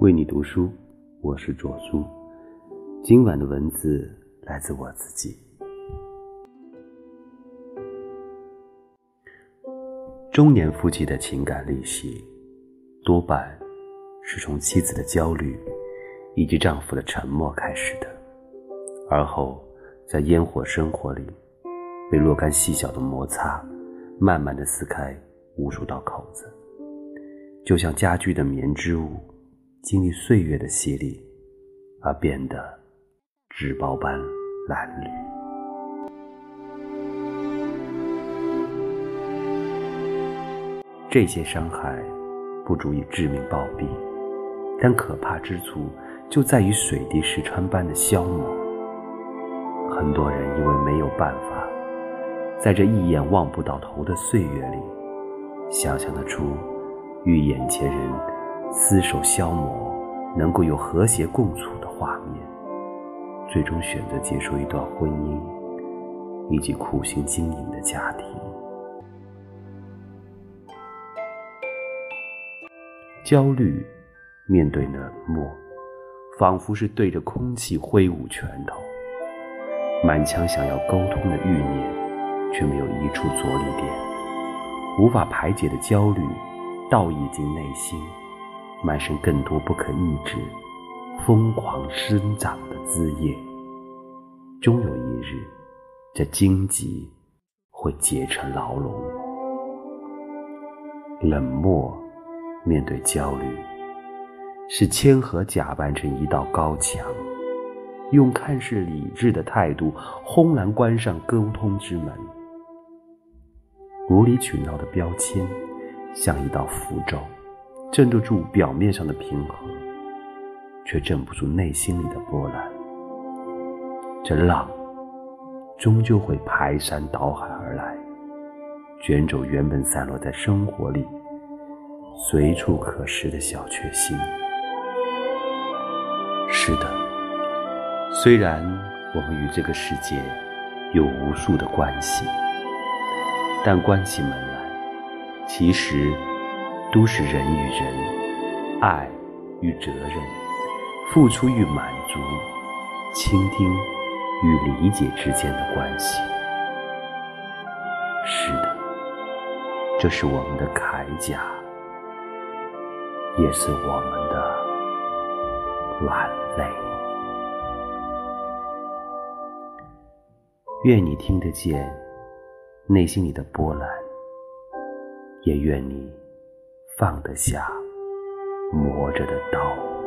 为你读书，我是左苏。今晚的文字来自我自己。中年夫妻的情感利息，多半是从妻子的焦虑以及丈夫的沉默开始的，而后在烟火生活里，被若干细小的摩擦，慢慢的撕开无数道口子，就像家居的棉织物。经历岁月的洗礼，而变得纸包般褴褛。这些伤害不足以致命暴毙，但可怕之处就在于水滴石穿般的消磨。很多人因为没有办法，在这一眼望不到头的岁月里，想象得出与眼前人。厮守消磨，能够有和谐共处的画面，最终选择结束一段婚姻，以及苦心经营的家庭。焦虑面对冷漠，仿佛是对着空气挥舞拳头，满腔想要沟通的欲念，却没有一处着力点，无法排解的焦虑，倒溢进内心。满身更多不可抑制、疯狂生长的枝叶，终有一日，这荆棘会结成牢笼。冷漠面对焦虑，是谦和假扮成一道高墙，用看似理智的态度轰然关上沟通之门。无理取闹的标签，像一道符咒。镇得住表面上的平和，却镇不住内心里的波澜。这浪终究会排山倒海而来，卷走原本散落在生活里随处可拾的小确幸。是的，虽然我们与这个世界有无数的关系，但关起门来，其实。都是人与人、爱与责任、付出与满足、倾听与理解之间的关系。是的，这是我们的铠甲，也是我们的软肋。愿你听得见内心里的波澜，也愿你。放得下磨着的刀。